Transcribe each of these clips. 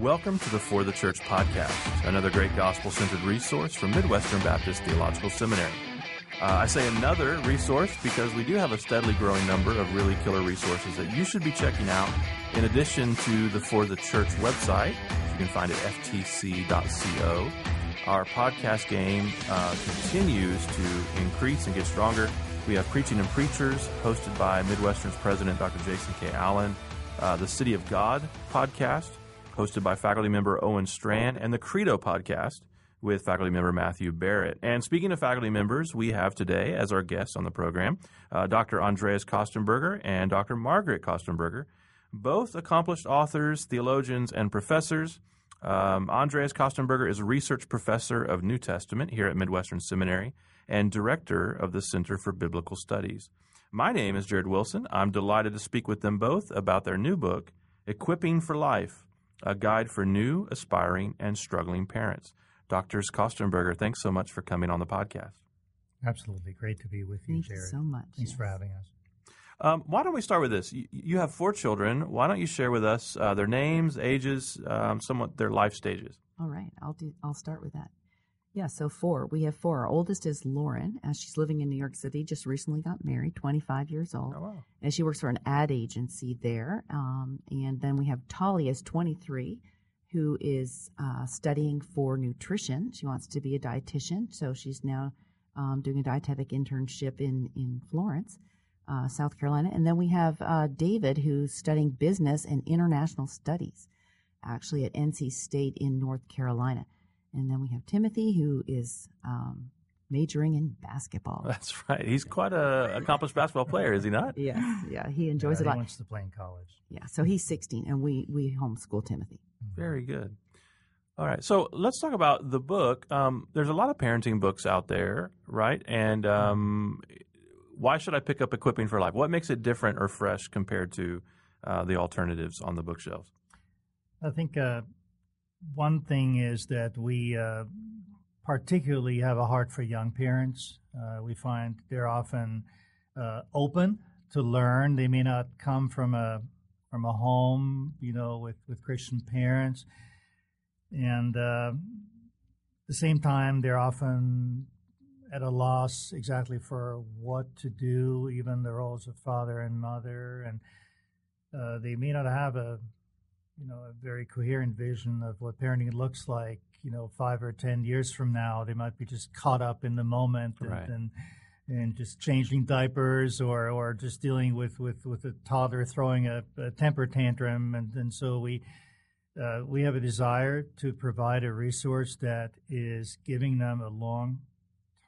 Welcome to the For the Church podcast, another great gospel centered resource from Midwestern Baptist Theological Seminary. Uh, I say another resource because we do have a steadily growing number of really killer resources that you should be checking out in addition to the For the Church website. You can find it ftc.co. Our podcast game uh, continues to increase and get stronger. We have Preaching and Preachers, hosted by Midwestern's president, Dr. Jason K. Allen, uh, the City of God podcast, hosted by faculty member Owen Strachan, and the Credo podcast with faculty member Matthew Barrett. And speaking of faculty members, we have today as our guests on the program uh, Dr. Andreas Kostenberger and Dr. Margaret Kostenberger, both accomplished authors, theologians, and professors. Um, Andreas Kostenberger is a research professor of New Testament here at Midwestern Seminary and director of the Center for Biblical Studies. My name is Jared Wilson. I'm delighted to speak with them both about their new book, Equipping for Life a guide for new, aspiring, and struggling parents. Doctors Kostenberger, thanks so much for coming on the podcast. Absolutely. Great to be with you, Thank Jared. you so much. Thanks yes. for having us. Um, why don't we start with this? You, you, have four children. Why don't you share with us uh, their names, ages, um, somewhat their life stages? All right, I'll do. I'll start with that. Yeah, so four. We have four. Our oldest is Lauren, as she's living in New York City. Just recently got married, 25 years old. Oh, wow. And she works for an ad agency there. Um, and then we have Talia, is 23, who is uh, studying for nutrition. She wants to be a dietitian, so she's now um, doing a dietetic internship in in Florence, uh, South Carolina. And then we have uh, David, who's studying business and international studies, actually at NC State in North Carolina. And then we have Timothy, who is um, majoring in basketball. That's right. He's quite a accomplished basketball player, is he not? Yeah, yeah, he enjoys Yeah, it a he lot. wants to play in college. Yeah, so he's 16, and we we homeschool Timothy. Very good. All right, so let's talk about the book. Um, there's a lot of parenting books out there, right? And um, why should I pick up Equipping for Life? What makes it different or fresh compared to uh, the alternatives on the bookshelves? I think uh, one thing is that we uh, particularly have a heart for young parents. Uh, we find they're often uh, open to learn. They may not come from a from a home, you know, with, with Christian parents, and uh, at the same time, they're often at a loss exactly for what to do, even the roles of father and mother, and uh, they may not have a you know a very coherent vision of what parenting looks like. You know, five or ten years from now, they might be just caught up in the moment and Right. and, and just changing diapers or or just dealing with with with a toddler throwing a, a temper tantrum, and and so we. Uh, we have a desire to provide a resource that is giving them a long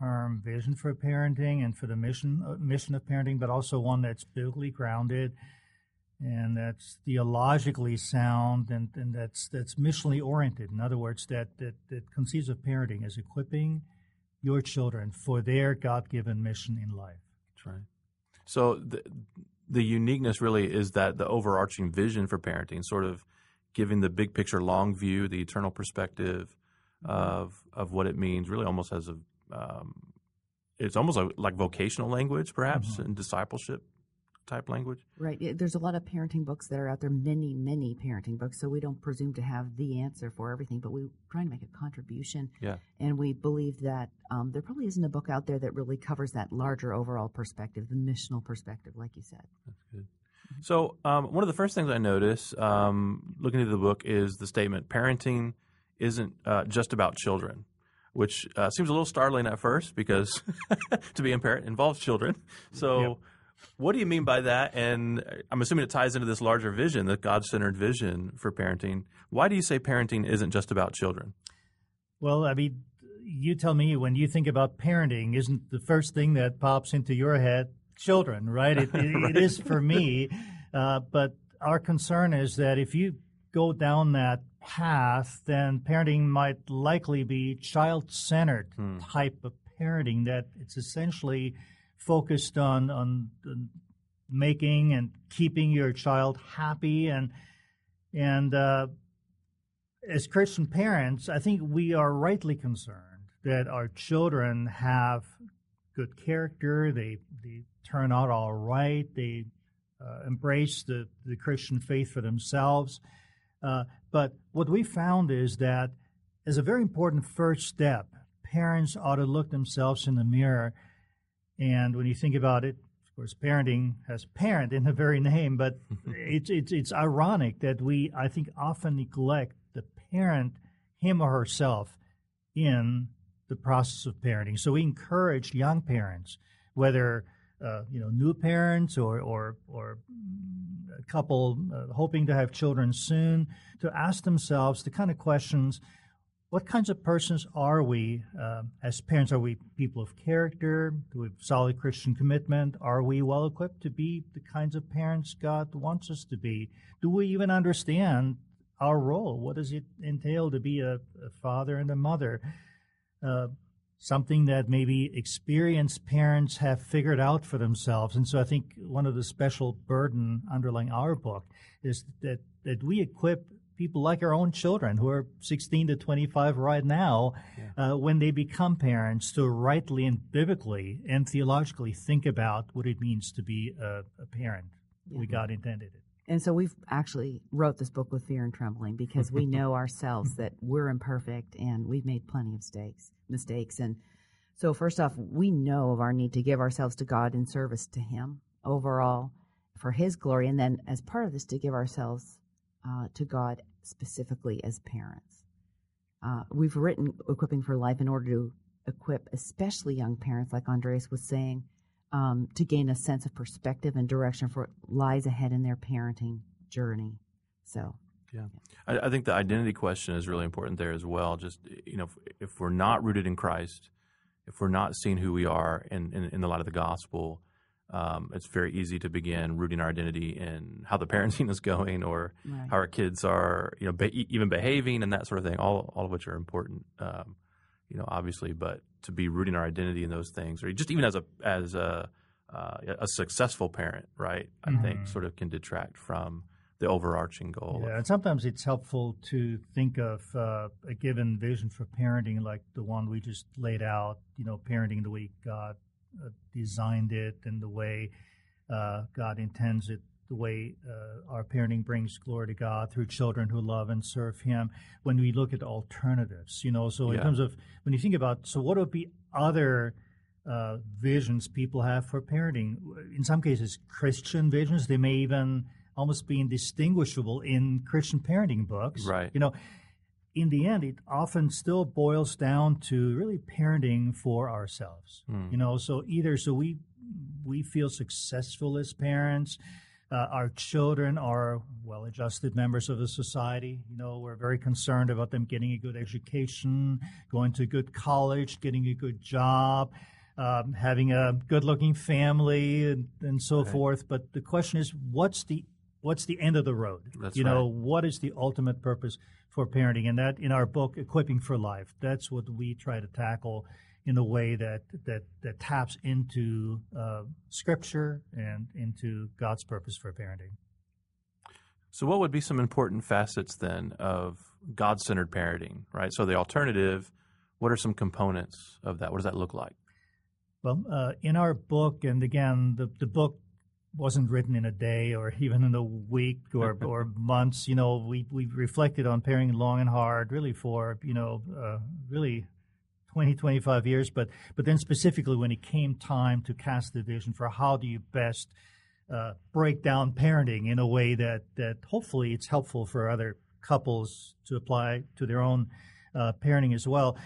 term vision for parenting and for the mission uh, mission of parenting, but also one that's biblically grounded and that's theologically sound and, and that's that's missionally oriented. In other words, that, that that conceives of parenting as equipping your children for their God given mission in life. That's right. So the the uniqueness really is that the overarching vision for parenting, sort of giving the big picture, long view, the eternal perspective of of what it means, really almost as a um, it's almost like, like vocational language, perhaps, and discipleship type language. Right. There's a lot of parenting books that are out there, many, many parenting books. So we don't presume to have the answer for everything, but we try to make a contribution. Yeah. And we believe that um, there probably isn't a book out there that really covers that larger overall perspective, the missional perspective, like you said. That's good. So, um, one of the first things I notice um, looking into the book is the statement parenting isn't uh, just about children, which uh, seems a little startling at first because to be a parent involves children. So. What do you mean by that? And I'm assuming it ties into this larger vision, the God centered vision for parenting. Why do you say parenting isn't just about children? Well, I mean, you tell me when you think about parenting, isn't the first thing that pops into your head children, right? It, it, it is for me. Uh, but our concern is that if you go down that path, then parenting might likely be child centered type of parenting that it's essentially focused on, on, making and keeping your child happy and and uh, as Christian parents, I think we are rightly concerned that our children have good character. They they turn out all right. They uh, embrace the, the Christian faith for themselves. Uh, But what we found is that as a very important first step, parents ought to look themselves in the mirror. And when you think about it, of course, parenting has parent in the very name, but it's, it's, it's ironic that we, I think, often neglect the parent, him or herself, in the process of parenting. So we encourage young parents, whether uh, you know new parents or or, or a couple uh, hoping to have children soon, to ask themselves the kind of questions what kinds of persons are we uh, as parents? Are we people of character? Do we have solid Christian commitment? Are we well equipped to be the kinds of parents God wants us to be? Do we even understand our role? What does it entail to be a, a father and a mother? Uh, something that maybe experienced parents have figured out for themselves. And so I think one of the special burden underlying our book is that, that we equip people like our own children who are 16 to 25 right now, yeah. uh, when they become parents, to rightly and biblically and theologically think about what it means to be a, a parent. Yeah. We God intended it. And so we've actually wrote this book with fear and trembling because we know ourselves that we're imperfect and we've made plenty of mistakes. Mistakes, and so first off, we know of our need to give ourselves to God in service to Him overall for His glory, and then as part of this, to give ourselves uh, to God specifically as parents. Uh, we've written Equipping for Life in order to equip, especially young parents, like Andreas was saying, um, to gain a sense of perspective and direction for what lies ahead in their parenting journey. So, yeah, yeah. I, I, think the identity question is really important there as well. Just you know, if, if, we're not rooted in Christ, if we're not seeing who we are in, in, in the light of the gospel, um, it's very easy to begin rooting our identity in how the parenting is going or right. how our kids are, you know, be, even behaving and that sort of thing. All all of which are important, um, you know, obviously. But to be rooting our identity in those things, or just even as a as a uh, a successful parent, right? I mm-hmm. think sort of can detract from the overarching goal. Yeah, and sometimes it's helpful to think of uh, a given vision for parenting, like the one we just laid out. You know, parenting the way God uh, designed it and the way uh, God intends it, the way uh, our parenting brings glory to God through children who love and serve Him. When we look at alternatives, you know, so in yeah. terms of when you think about, so what would be other uh, visions people have for parenting? In some cases, Christian visions. They may even almost be indistinguishable in Christian parenting books. Right. You know, in the end, it often still boils down to really parenting for ourselves. Mm. You know, so either so we we feel successful as parents. Uh, our children are well-adjusted members of the society. You know, we're very concerned about them getting a good education, going to a good college, getting a good job, um, having a good-looking family, and, and so okay. forth. But the question is, what's the what's the end of the road? That's you right. know, what is the ultimate purpose for parenting? And that in our book, Equipping for Life, that's what we try to tackle in a way that that that taps into uh, Scripture and into God's purpose for parenting. So, what would be some important facets then of God-centered parenting? Right. So, the alternative. What are some components of that? What does that look like? Well, uh, in our book, and again, the, the book wasn't written in a day or even in a week or, or months. You know, we, we reflected on parenting long and hard, really for, you know, uh, really 20, 25 years. But, but then specifically when it came time to cast the vision for how do you best uh, break down parenting in a way that, that hopefully it's helpful for other couples to apply to their own uh, parenting as well.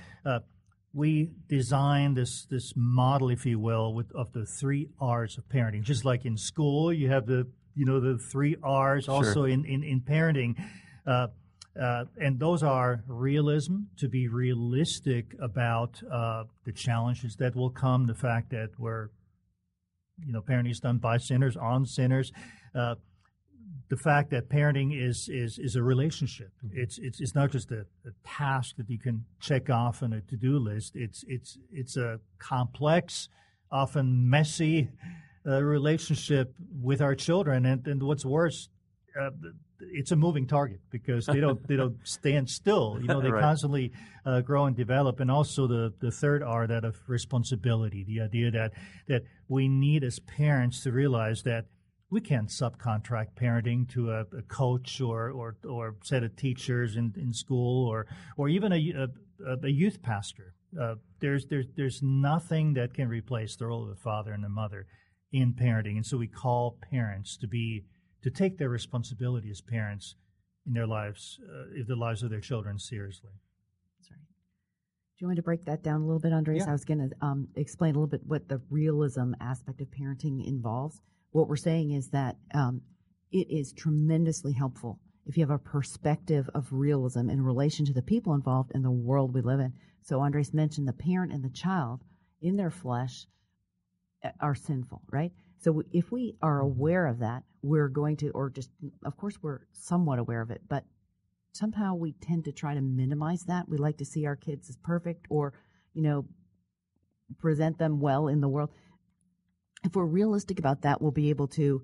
We designed this this model, if you will, with of the three R's of parenting. Just like in school, you have the you know the three R's. Sure. Also in in, in parenting. Uh, uh, and those are realism, to be realistic about uh, the challenges that will come, the fact that we're, you know, parenting is done by sinners, on sinners, uh, the fact that parenting is is is a relationship. Mm-hmm. It's it's it's not just a, a, task that you can check off on a to do list. It's it's it's a complex, often messy uh, relationship with our children, and and what's worse. Uh, it's a moving target because they don't they don't stand still. You know they right. constantly uh, grow and develop, and also the the third R that of responsibility. The idea that that we need as parents to realize that we can't subcontract parenting to a, a coach or, or, or set of teachers in, in school or, or even a, a, a youth pastor. Uh, there's, there's, there's nothing that can replace the role of the father and the mother in parenting. And so we call parents to be, to take their responsibility as parents in their lives, uh, the lives of their children seriously. That's right. Do you want to break that down a little bit, Andreas? Yeah. I was going to um, explain a little bit what the realism aspect of parenting involves. What we're saying is that um, it is tremendously helpful if you have a perspective of realism in relation to the people involved in the world we live in. So Andreas mentioned the parent and the child in their flesh uh, are sinful, right? So if we are aware of that, we're going to, or just, of course, we're somewhat aware of it, but somehow we tend to try to minimize that. We like to see our kids as perfect or, you know, present them well in the world. If we're realistic about that, we'll be able to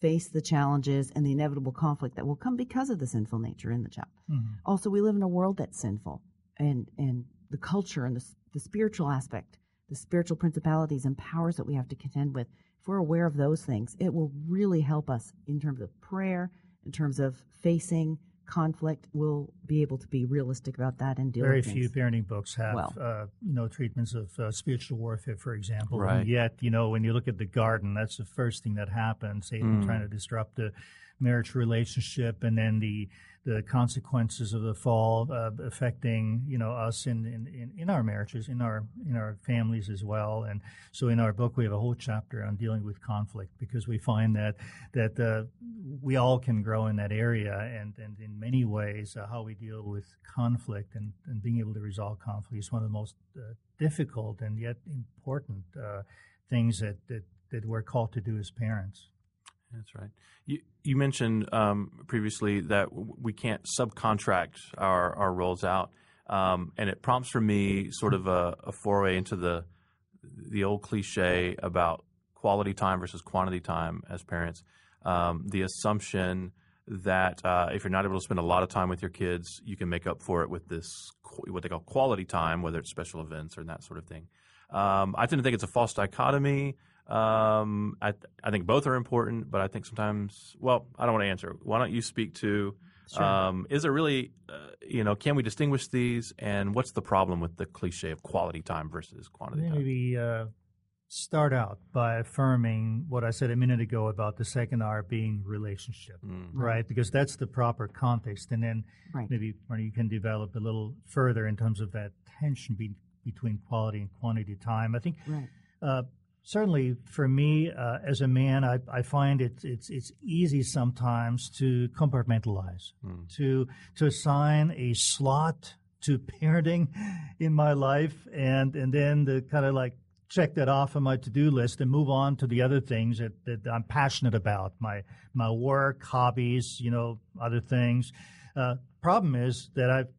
face the challenges and the inevitable conflict that will come because of the sinful nature in the child. Mm-hmm. Also, we live in a world that's sinful, and and the culture and the the spiritual aspect, the spiritual principalities and powers that we have to contend with. If we're aware of those things, it will really help us in terms of prayer, in terms of facing conflict. We'll be able to be realistic about that and deal. With it. Very with few things. parenting books have, Well. uh, you know, treatments of uh, spiritual warfare, for example. Right. And yet, you know, when you look at the garden, that's the first thing that happens. Satan Mm. trying to disrupt the marriage relationship, and then the the consequences of the fall uh, affecting, you know, us in, in, in, our marriages, in our in our families as well. And so, in our book, we have a whole chapter on dealing with conflict because we find that that uh, we all can grow in that area, and, and in many ways, uh, how we deal with conflict and, and being able to resolve conflict is one of the most uh, difficult and yet important uh, things that, that, that we're called to do as parents. That's right. You you mentioned um, previously that we can't subcontract our, our roles out, um, and it prompts for me sort of a, a foray into the the old cliche about quality time versus quantity time as parents. Um, the assumption that uh, if you're not able to spend a lot of time with your kids, you can make up for it with this what they call quality time, whether it's special events or that sort of thing. Um, I tend to think it's a false dichotomy. Um, I, th- I think both are important, but I think sometimes, well, I don't want to answer. Why don't you speak to, Sure. um, is there really, uh, you know, can we distinguish these? And what's the problem with the cliche of quality time versus quantity time? Maybe uh, start out by affirming what I said a minute ago about the second R being relationship, Mm. right? Because that's the proper context. And then Right. maybe Marny, you can develop a little further in terms of that tension be- between quality and quantity time. I think Right. uh, certainly for me uh, as a man, I, I find it, it's it's easy sometimes to compartmentalize, Mm. to to assign a slot to parenting in my life, and and then to kind of like check that off on my to do list and move on to the other things that, that I'm passionate about my my work, hobbies, you know, other things. Uh, problem is that I've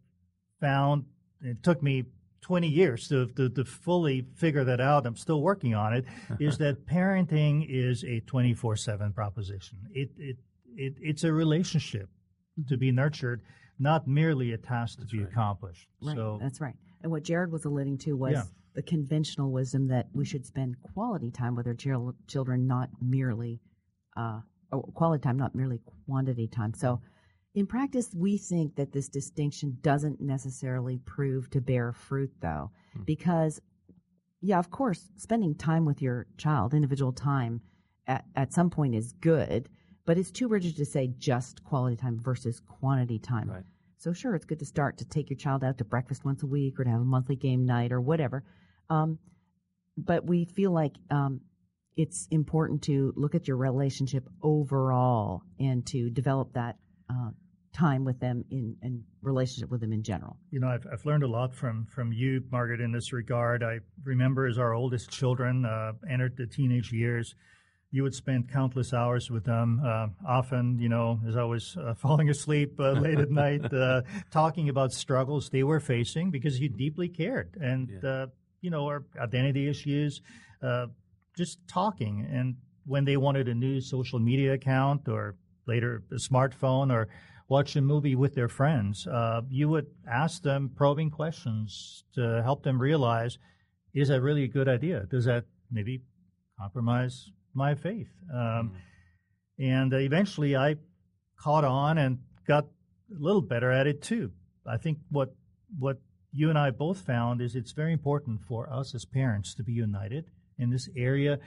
found it took me 20 years to, to, to fully figure that out. I'm still working on it. Is that parenting is a 24 7 proposition? It, it, it, it's a relationship to be nurtured, not merely a task to be right. accomplished. Right. So, That's right. And what Jared was alluding to was Yeah. the conventional wisdom that we should spend quality time with our chil- children, not merely uh, oh, quality time, not merely quantity time. So, in practice, we think that this distinction doesn't necessarily prove to bear fruit, though, because, yeah, of course, spending time with your child, individual time, at, at some point is good, but it's too rigid to say just quality time versus quantity time. Right. So sure, it's good to start to take your child out to breakfast once a week or to have a monthly game night or whatever. Um, but we feel like um, it's important to look at your relationship overall and to develop that uh, time with them in, in relationship with them in general. you know, I've, I've learned a lot from, from you, Margaret, in this regard. I remember as our oldest children uh, entered the teenage years, you would spend countless hours with them. Uh, often, you know, as I was uh, falling asleep uh, late at night, uh, talking about struggles they were facing because you deeply cared, and Yeah. uh, you know, our identity issues, uh, just talking. And when they wanted a new social media account or later a smartphone or watch a movie with their friends, uh, you would ask them probing questions to help them realize is that really a good idea? Does that maybe compromise my faith? Um, And uh, eventually I caught on and got a little better at it too. I think what what you and I both found is it's very important for us as parents to be united in this area.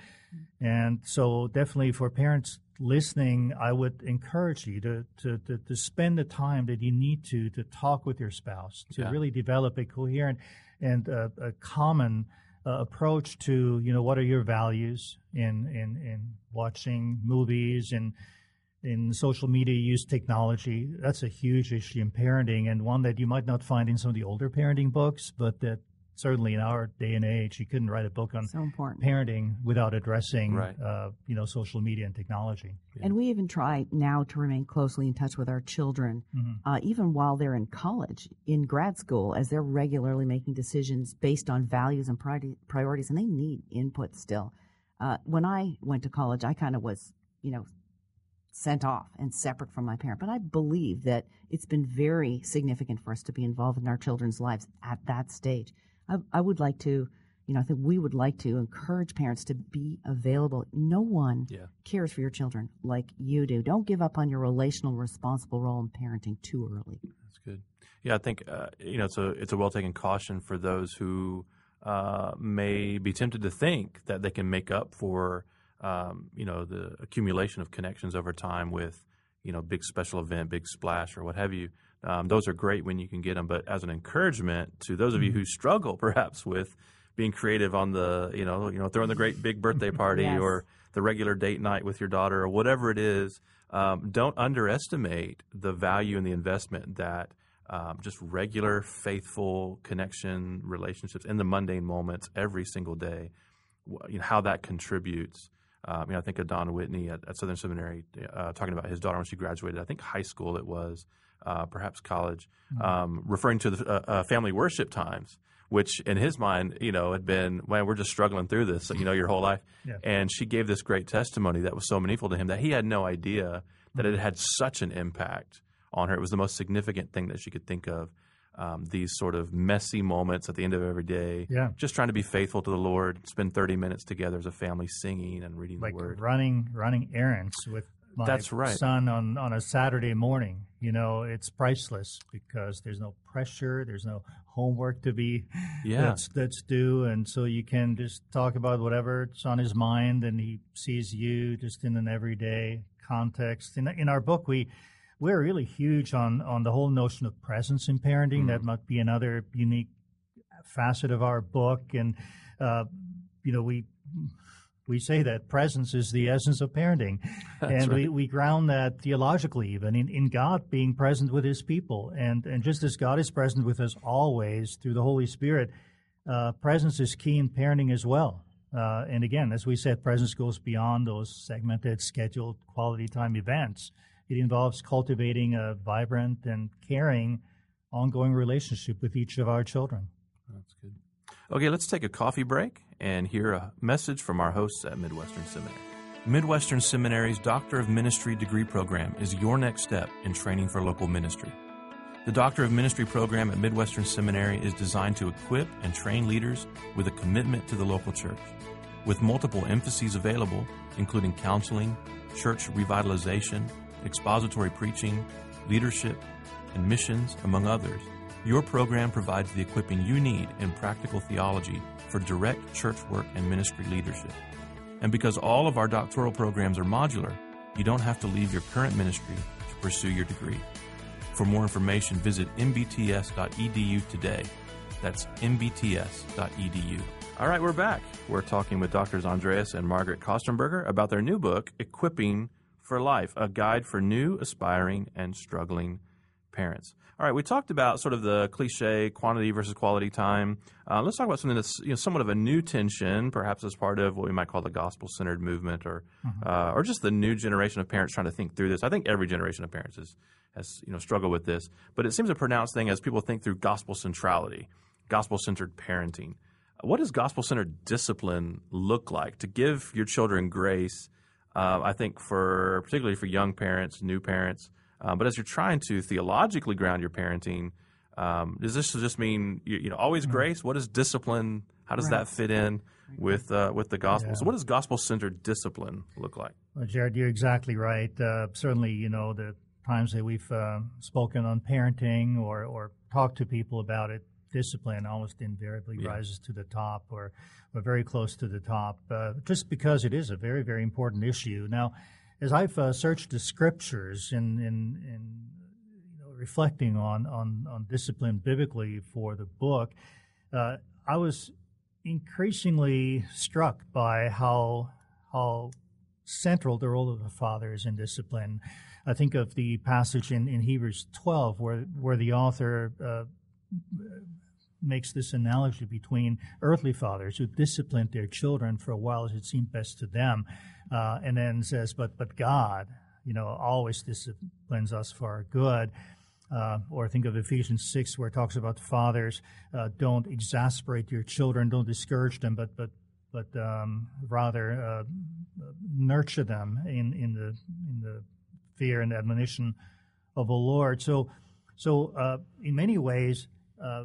And so definitely for parents listening, I would encourage you to, to, to, to spend the time that you need to to talk with your spouse, to Yeah. really develop a coherent and uh, a common uh, approach to, you know, what are your values in, in, in watching movies and in social media use technology. That's a huge issue in parenting and one that you might not find in some of the older parenting books, but that certainly in our day and age, you couldn't write a book on So important. parenting without addressing, Right. uh, you know, social media and technology. And we even try now to remain closely in touch with our children, Mhm. uh, even while they're in college, in grad school, as they're regularly making decisions based on values and priority, priorities, and they need input still. Uh, when I went to college, I kind of was, you know, sent off and separate from my parent. But I believe that it's been very significant for us to be involved in our children's lives at that stage. I, I would like to, you know, I think we would like to encourage parents to be available. No one Yeah. cares for your children like you do. Don't give up on your relational, responsible role in parenting too early. That's good. Yeah, I think uh, you know it's a it's a well taken caution for those who uh, may be tempted to think that they can make up for um, you know the accumulation of connections over time with you know big special event, big splash, or what have you. Um, those are great when you can get them, but as an encouragement to those of you who struggle perhaps with being creative on the you know you know throwing the great big birthday party Yes. or the regular date night with your daughter or whatever it is, um, don't underestimate the value and the investment that um, just regular, faithful connection relationships in the mundane moments every single day, you know, how that contributes. Um, you know, I think of Don Whitney at, at Southern Seminary uh, talking about his daughter when she graduated. I think high school it was, uh, perhaps college, um, referring to the uh, uh, family worship times, which in his mind, you know, had been, man, we're just struggling through this, you know, your whole life. Yeah. And she gave this great testimony that was so meaningful to him that he had no idea that it had such an impact on her. It was the most significant thing that she could think of. Um, these sort of messy moments at the end of every day, Yeah. just trying to be faithful to the Lord, spend 30 minutes together as a family singing and reading Like the Word. running running errands with my That's right. son on, on a Saturday morning. You know, it's priceless because there's no pressure, there's no homework to be Yeah. that's that's due, and so you can just talk about whatever's on his mind, and he sees you just in an everyday context. In in our book, we we're really huge on on the whole notion of presence in parenting. That might be another unique facet of our book, and uh, you know we. We say that presence is the essence of parenting. and we, we ground that theologically, even in, in God being present with his people. And, and just as God is present with us always through the Holy Spirit, uh, presence is key in parenting as well. Uh, and again, as we said, presence goes beyond those segmented, scheduled quality time events. It involves cultivating a vibrant and caring, ongoing relationship with each of our children. That's good. Okay, let's take a coffee break and hear a message from our hosts at Midwestern Seminary. Midwestern Seminary's Doctor of Ministry degree program is your next step in training for local ministry. The Doctor of Ministry program at Midwestern Seminary is designed to equip and train leaders with a commitment to the local church. With multiple emphases available, including counseling, church revitalization, expository preaching, leadership, and missions, among others, your program provides the equipping you need in practical theology for direct church work and ministry leadership. And because all of our doctoral programs are modular, you don't have to leave your current ministry to pursue your degree. For more information, visit mbts.edu today. That's mbts.edu. All right, we're back. We're talking with Drs. Andreas and Margaret Kostenberger about their new book, Equipping for Life, a guide for new, aspiring, and struggling parents. All right, we talked about sort of the cliche quantity versus quality time. Uh, let's talk about something that's you know, somewhat of a new tension, perhaps as part of what we might call the gospel-centered movement, or uh, or just the new generation of parents trying to think through this. I think every generation of parents is, has you know struggled with this, but it seems a pronounced thing as people think through gospel centrality, gospel-centered parenting. What does gospel-centered discipline look like to give your children grace? Uh, I think for particularly for young parents, new parents. Um, but as you're trying to theologically ground your parenting, um, does this just mean you, you know always grace? What is discipline? How does that fit in with uh, with the gospel? So, what does gospel centered discipline look like? Well, Jared, you're exactly right. Uh, certainly, you know, the times that we've uh, spoken on parenting or, or talked to people about it, discipline almost invariably Yeah. rises to the top or, or very close to the top, uh, just because it is a very, very important issue. Now, as I've uh, searched the scriptures in, in, in you know, reflecting on, on, on discipline biblically for the book, uh, I was increasingly struck by how how central the role of the father is in discipline. I think of the passage in, in Hebrews 12 where where the author uh, makes this analogy between earthly fathers who disciplined their children for a while as it seemed best to them, uh, and then says, "But but God, you know, always disciplines us for our good." Uh, or think of Ephesians 6, where it talks about the fathers, uh, don't exasperate your children, don't discourage them, but but but um, rather uh, nurture them in, in the in the fear and admonition of the Lord. So so uh, in many ways, uh,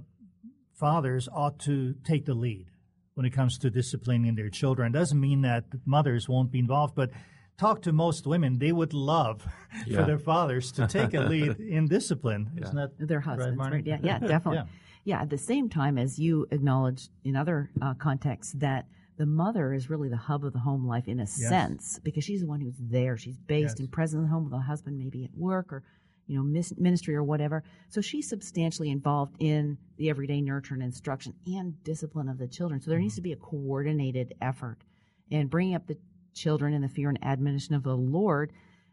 fathers ought to take the lead when it comes to disciplining their children. Doesn't mean that mothers won't be involved, but talk to most women, they would love Yeah. for their fathers to take a lead in discipline. Isn't that Their husbands, Marny? right? Yeah, yeah, definitely. Yeah. yeah. at the same time as you acknowledged in other uh, contexts that the mother is really the hub of the home life in a sense because she's the one who's there. She's based Yes. and present in the home with the husband, maybe at work or you know ministry or whatever. So she's substantially involved in the everyday nurture and instruction and discipline of the children. So there needs to be a coordinated effort, and bringing up the children in the fear and admonition of the Lord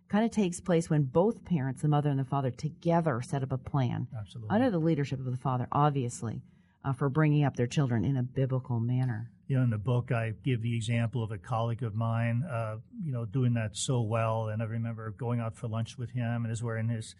kind of takes place when both parents, the mother and the father, together set up a plan Absolutely. under the leadership of the father, obviously, uh, for bringing up their children in a biblical manner. You know, in the book, I give the example of a colleague of mine, uh, you know, doing that so well. And I remember going out for lunch with him, and as we're in his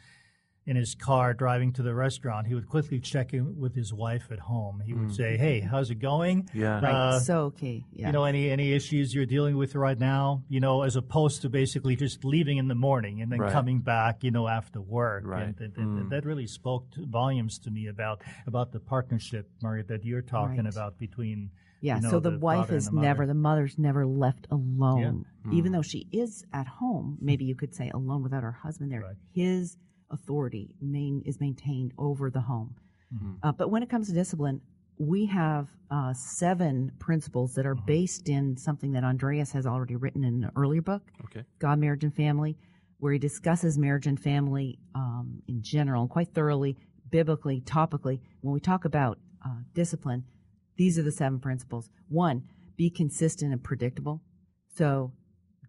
in his car driving to the restaurant, he would quickly check in with his wife at home. He would say, "Hey, how's it going? Yeah. Right. Uh, so key. Yeah. You know, any any issues you're dealing with right now? You know, as opposed to basically just leaving in the morning and then Right. coming back, you know, after work. Right. And th- th- Mm. that really spoke to volumes to me about about the partnership, Maria, that you're talking Right. about between. Yeah. you know, so the, the wife is the never the mother's never left alone, Mm. even though she is at home. Maybe you could say alone without her husband there. Right. His authority main is maintained over the home. Mhm. Uh, but when it comes to discipline, we have uh, seven principles that are Mm-hmm. based in something that Andreas has already written in an earlier book. Okay. God, Marriage, and Family, where he discusses marriage and family um, in general, and quite thoroughly, biblically, topically. When we talk about uh, discipline, these are the seven principles. One, be consistent and predictable. So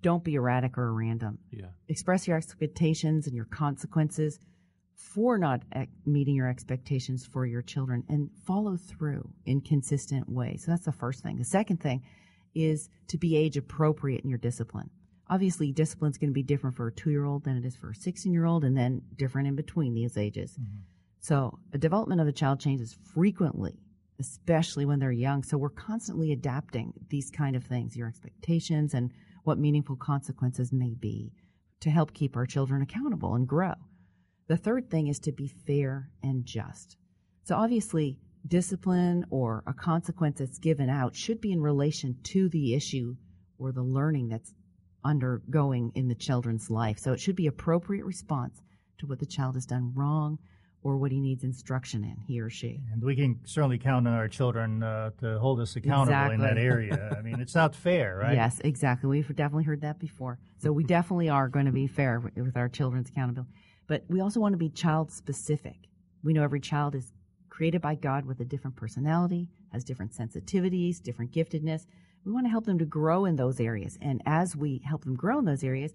don't be erratic or random. Yeah. Express your expectations and your consequences for not meeting your expectations for your children and follow through in consistent ways. So that's the first thing. The second thing is to be age appropriate in your discipline. Obviously, discipline is going to be different for a two year old than it is for a 16 year old, and then different in between these ages. Mm-hmm. So, the development of the child changes frequently, especially when they're young. So, we're constantly adapting these kind of things, your expectations, and what meaningful consequences may be to help keep our children accountable and grow. The third thing is to be fair and just. So, obviously, discipline or a consequence that's given out should be in relation to the issue or the learning that's undergoing in the children's life. So, it should be appropriate response to what the child has done wrong or what he needs instruction in, he or she. And we can certainly count on our children uh, to hold us accountable in that area. I mean, it's not fair, right? Yes, exactly. We've definitely heard that before. So we definitely are going to be fair with, with our children's accountability. But we also want to be child specific. We know every child is created by God with a different personality, has different sensitivities, different giftedness. We want to help them to grow in those areas. And as we help them grow in those areas,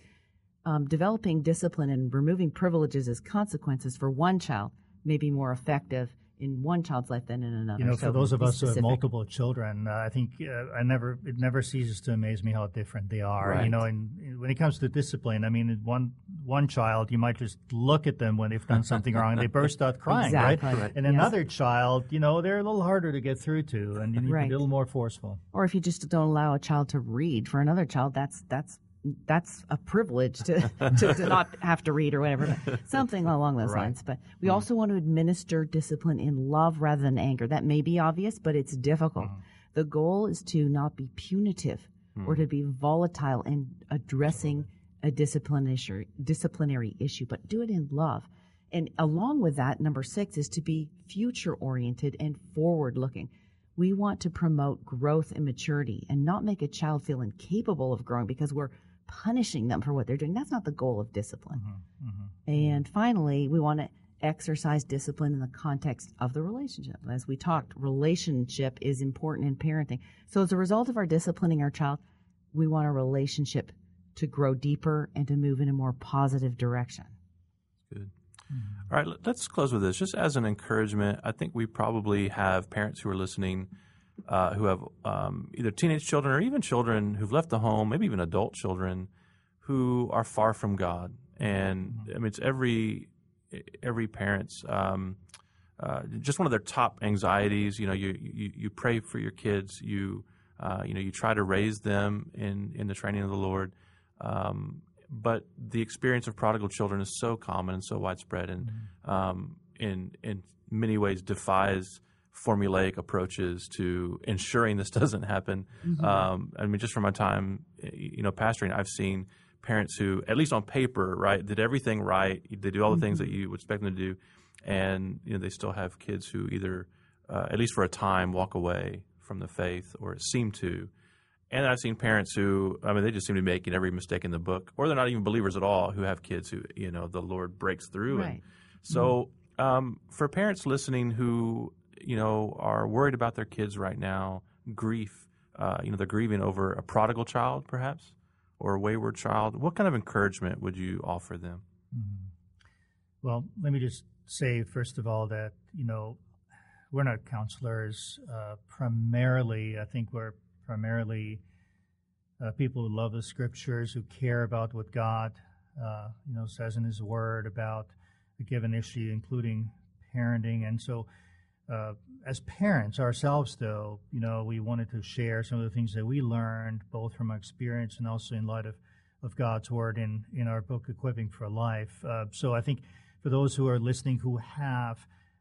um, developing discipline and removing privileges as consequences for one child may be more effective in one child's life than in another. You know, for those of be us who have multiple children, uh, I think uh, I never it never ceases to amaze me how different they are. You know, and and when it comes to discipline, I mean, one one child you might just look at them when they've done something wrong and they burst out crying, Exactly. right? Right. And Yes. another child, you know, they're a little harder to get through to, and you need to Right. be a little more forceful. or if you just don't allow a child to read for another child that's that's that's a privilege to, to, to not have to read or whatever something along those Right. lines. But we also mm. want to administer discipline in love rather than anger. That may be obvious but it's difficult. Mm. The goal is to not be punitive or to mm. be volatile in addressing a disciplinary disciplinary issue, but do it in love. And along with that, number six is to be future oriented and forward looking. We want to promote growth and maturity and not make a child feel incapable of growing because we're punishing them for what they're doing. That's not the goal of discipline. Mm-hmm, mm-hmm. And finally, we want to exercise discipline in the context of the relationship. As we talked, relationship is important in parenting. So as a result of our disciplining our child, we want a relationship to grow deeper and to move in a more positive direction. Good. Mm-hmm. All right, let's close with this. Just as an encouragement, I think we probably have parents who are listening uh, who have um, either teenage children or even children who've left the home, maybe even adult children who are far from God. And mm-hmm. I mean, it's every every parent's um, uh, just one of their top anxieties. You know, you you, you pray for your kids. You uh, you know you try to raise them in in the training of the Lord. Um, but the experience of prodigal children is so common and so widespread, and mm-hmm. um, in in many ways defies formulaic approaches to ensuring this doesn't happen. Mm-hmm. Um, I mean, just from my time, you know, pastoring, I've seen parents who, at least on paper, right, did everything right. They do all the mm-hmm. things that you would expect them to do, and you know, they still have kids who either, uh, at least for a time, walk away from the faith or seem to. And I've seen parents who, I mean, they just seem to be making every mistake in the book, or they're not even believers at all, who have kids who, you know, the Lord breaks through. Right. And so, mm-hmm. um, for parents listening who you know, are worried about their kids right now, grief, uh, you know, they're grieving over a prodigal child, perhaps, or a wayward child. What kind of encouragement would you offer them? Mm-hmm. Well, let me just say, first of all, that, you know, we're not counselors. Uh, primarily, I think we're primarily uh, people who love the scriptures, who care about what God, uh, you know, says in His Word about a given issue, including parenting. And so, uh, as parents ourselves, though, you know, we wanted to share some of the things that we learned, both from our experience and also in light of, of God's Word in, in our book, Equipping for Life. Uh, so I think for those who are listening who have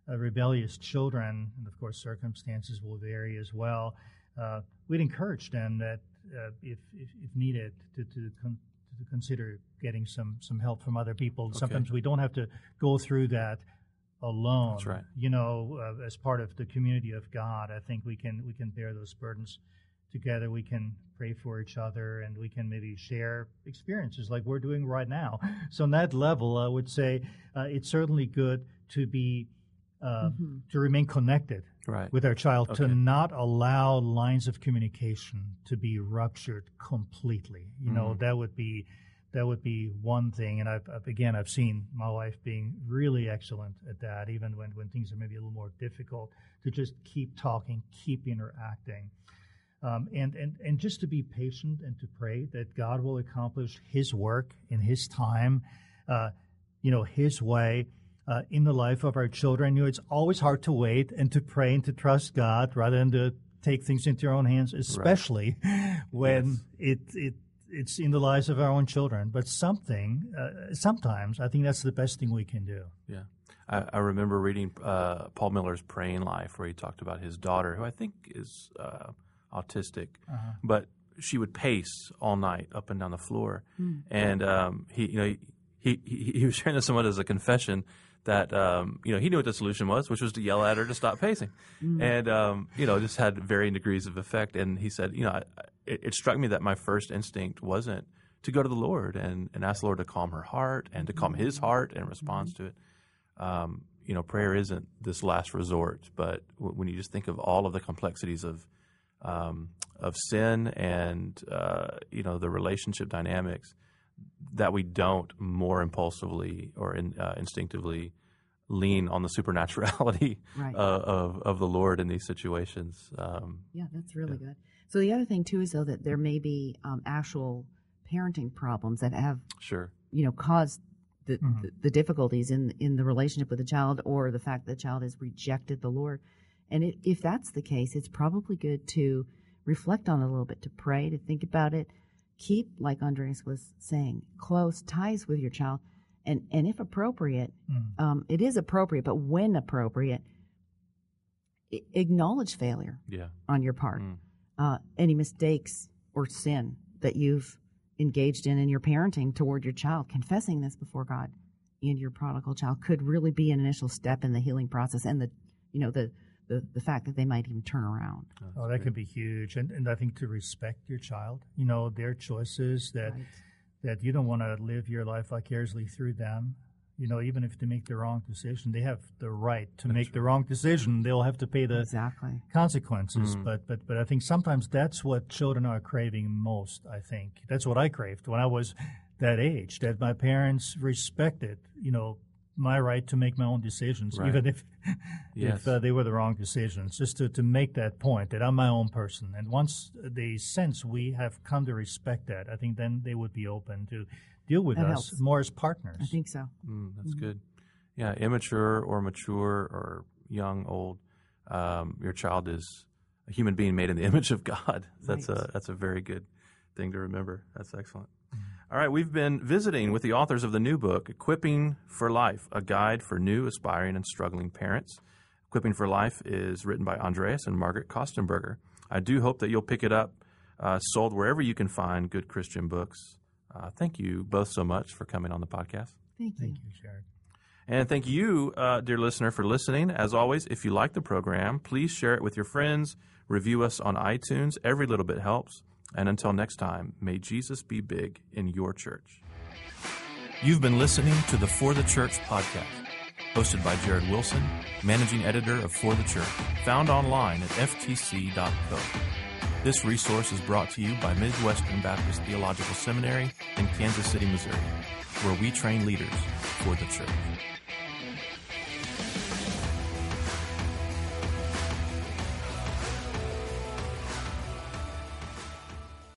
uh, rebellious children, and of course circumstances will vary as well, uh, we'd encourage them that uh, if, if, if, needed, to, to, con- to consider getting some, some help from other people. Okay. Sometimes we don't have to go through that alone. That's right. You know, uh, as part of the community of God, I think we can we can bear those burdens together. We can pray for each other, and we can maybe share experiences like we're doing right now. So on that level, I would say uh, it's certainly good to be uh, mm-hmm. to remain connected right. with our child, okay. to not allow lines of communication to be ruptured completely. You mm-hmm. know, that would be that would be one thing. And I've, I've, again, I've seen my wife being really excellent at that, even when, when things are maybe a little more difficult, to just keep talking, keep interacting. Um, and, and, and just to be patient and to pray that God will accomplish His work in His time, uh, you know, His way uh, in the life of our children. You know, it's always hard to wait and to pray and to trust God rather than to take things into your own hands, especially right. when yes. it, it it's in the lives of our own children. But something, uh, sometimes, I think that's the best thing we can do. Yeah. I, I remember reading uh, Paul Miller's Praying Life, where he talked about his daughter, who I think is uh, autistic, uh-huh. but she would pace all night up and down the floor. Mm. And um, he, you know, he, he, he was sharing this somewhat as a confession that um, you know he knew what the solution was, which was to yell at her to stop pacing, mm. and um, you know just had varying degrees of effect. And he said, you know, I, it, it, struck me that my first instinct wasn't to go to the Lord and, and ask the Lord to calm her heart and to calm His mm-hmm. heart in response mm-hmm. to it. Um, you know, prayer isn't this last resort, but w- when you just think of all of the complexities of um, of sin and uh, you know the relationship dynamics that we don't more impulsively or in, uh, instinctively lean on the supernaturality right. uh, of of the Lord in these situations. Um, yeah, that's really yeah. good. So the other thing too is though that there may be um, actual parenting problems that have sure you know caused the, mm-hmm. the, the difficulties in in the relationship with the child or the fact that the child has rejected the Lord. And it, if that's the case, it's probably good to reflect on it a little bit, to pray, to think about it. Keep, like Andreas was saying, close ties with your child, and and if appropriate, mm. um, it is appropriate, but when appropriate, I- acknowledge failure yeah. on your part. Mm uh, any mistakes or sin that you've engaged in in your parenting toward your child, confessing this before God and your prodigal child could really be an initial step in the healing process and the you know the the, the fact that they might even turn around. Oh, that could be huge, and and I think to respect your child, you know, their choices that Right. that you don't want to live your life vicariously through them. You know, even if they make the wrong decision, they have the right to make the wrong decision. They'll have to pay the Exactly. consequences. Mm. But but but I think sometimes that's what children are craving most. I think that's what I craved when I was that age. That my parents respected, you know, my right to make my own decisions, Right. even if Yes. if uh, they were the wrong decisions. Just to to make that point that I'm my own person. And once they sense we have come to respect that, I think then they would be open to deal with That us helps. more as partners. I think so. Mm, that's Mhm. good. Yeah, immature or mature or young, old, um, your child is a human being made in the image of God. That's Right. a that's a very good thing to remember. That's excellent. All right, we've been visiting with the authors of the new book, Equipping for Life: A Guide for New, Aspiring, and Struggling Parents. Equipping for Life is written by Andreas and Margaret Kostenberger. I do hope that you'll pick it up, uh, sold wherever you can find good Christian books. Uh, thank you both so much for coming on the podcast. Thank you. Thank you, Jared. And thank you, uh, dear listener, for listening. As always, if you like the program, please share it with your friends, review us on iTunes. Every little bit helps. And until next time, may Jesus be big in your church. You've been listening to the For the Church podcast, hosted by Jared Wilson, managing editor of For the Church, found online at ftc.co. This resource is brought to you by Midwestern Baptist Theological Seminary in Kansas City, Missouri, where we train leaders for the church.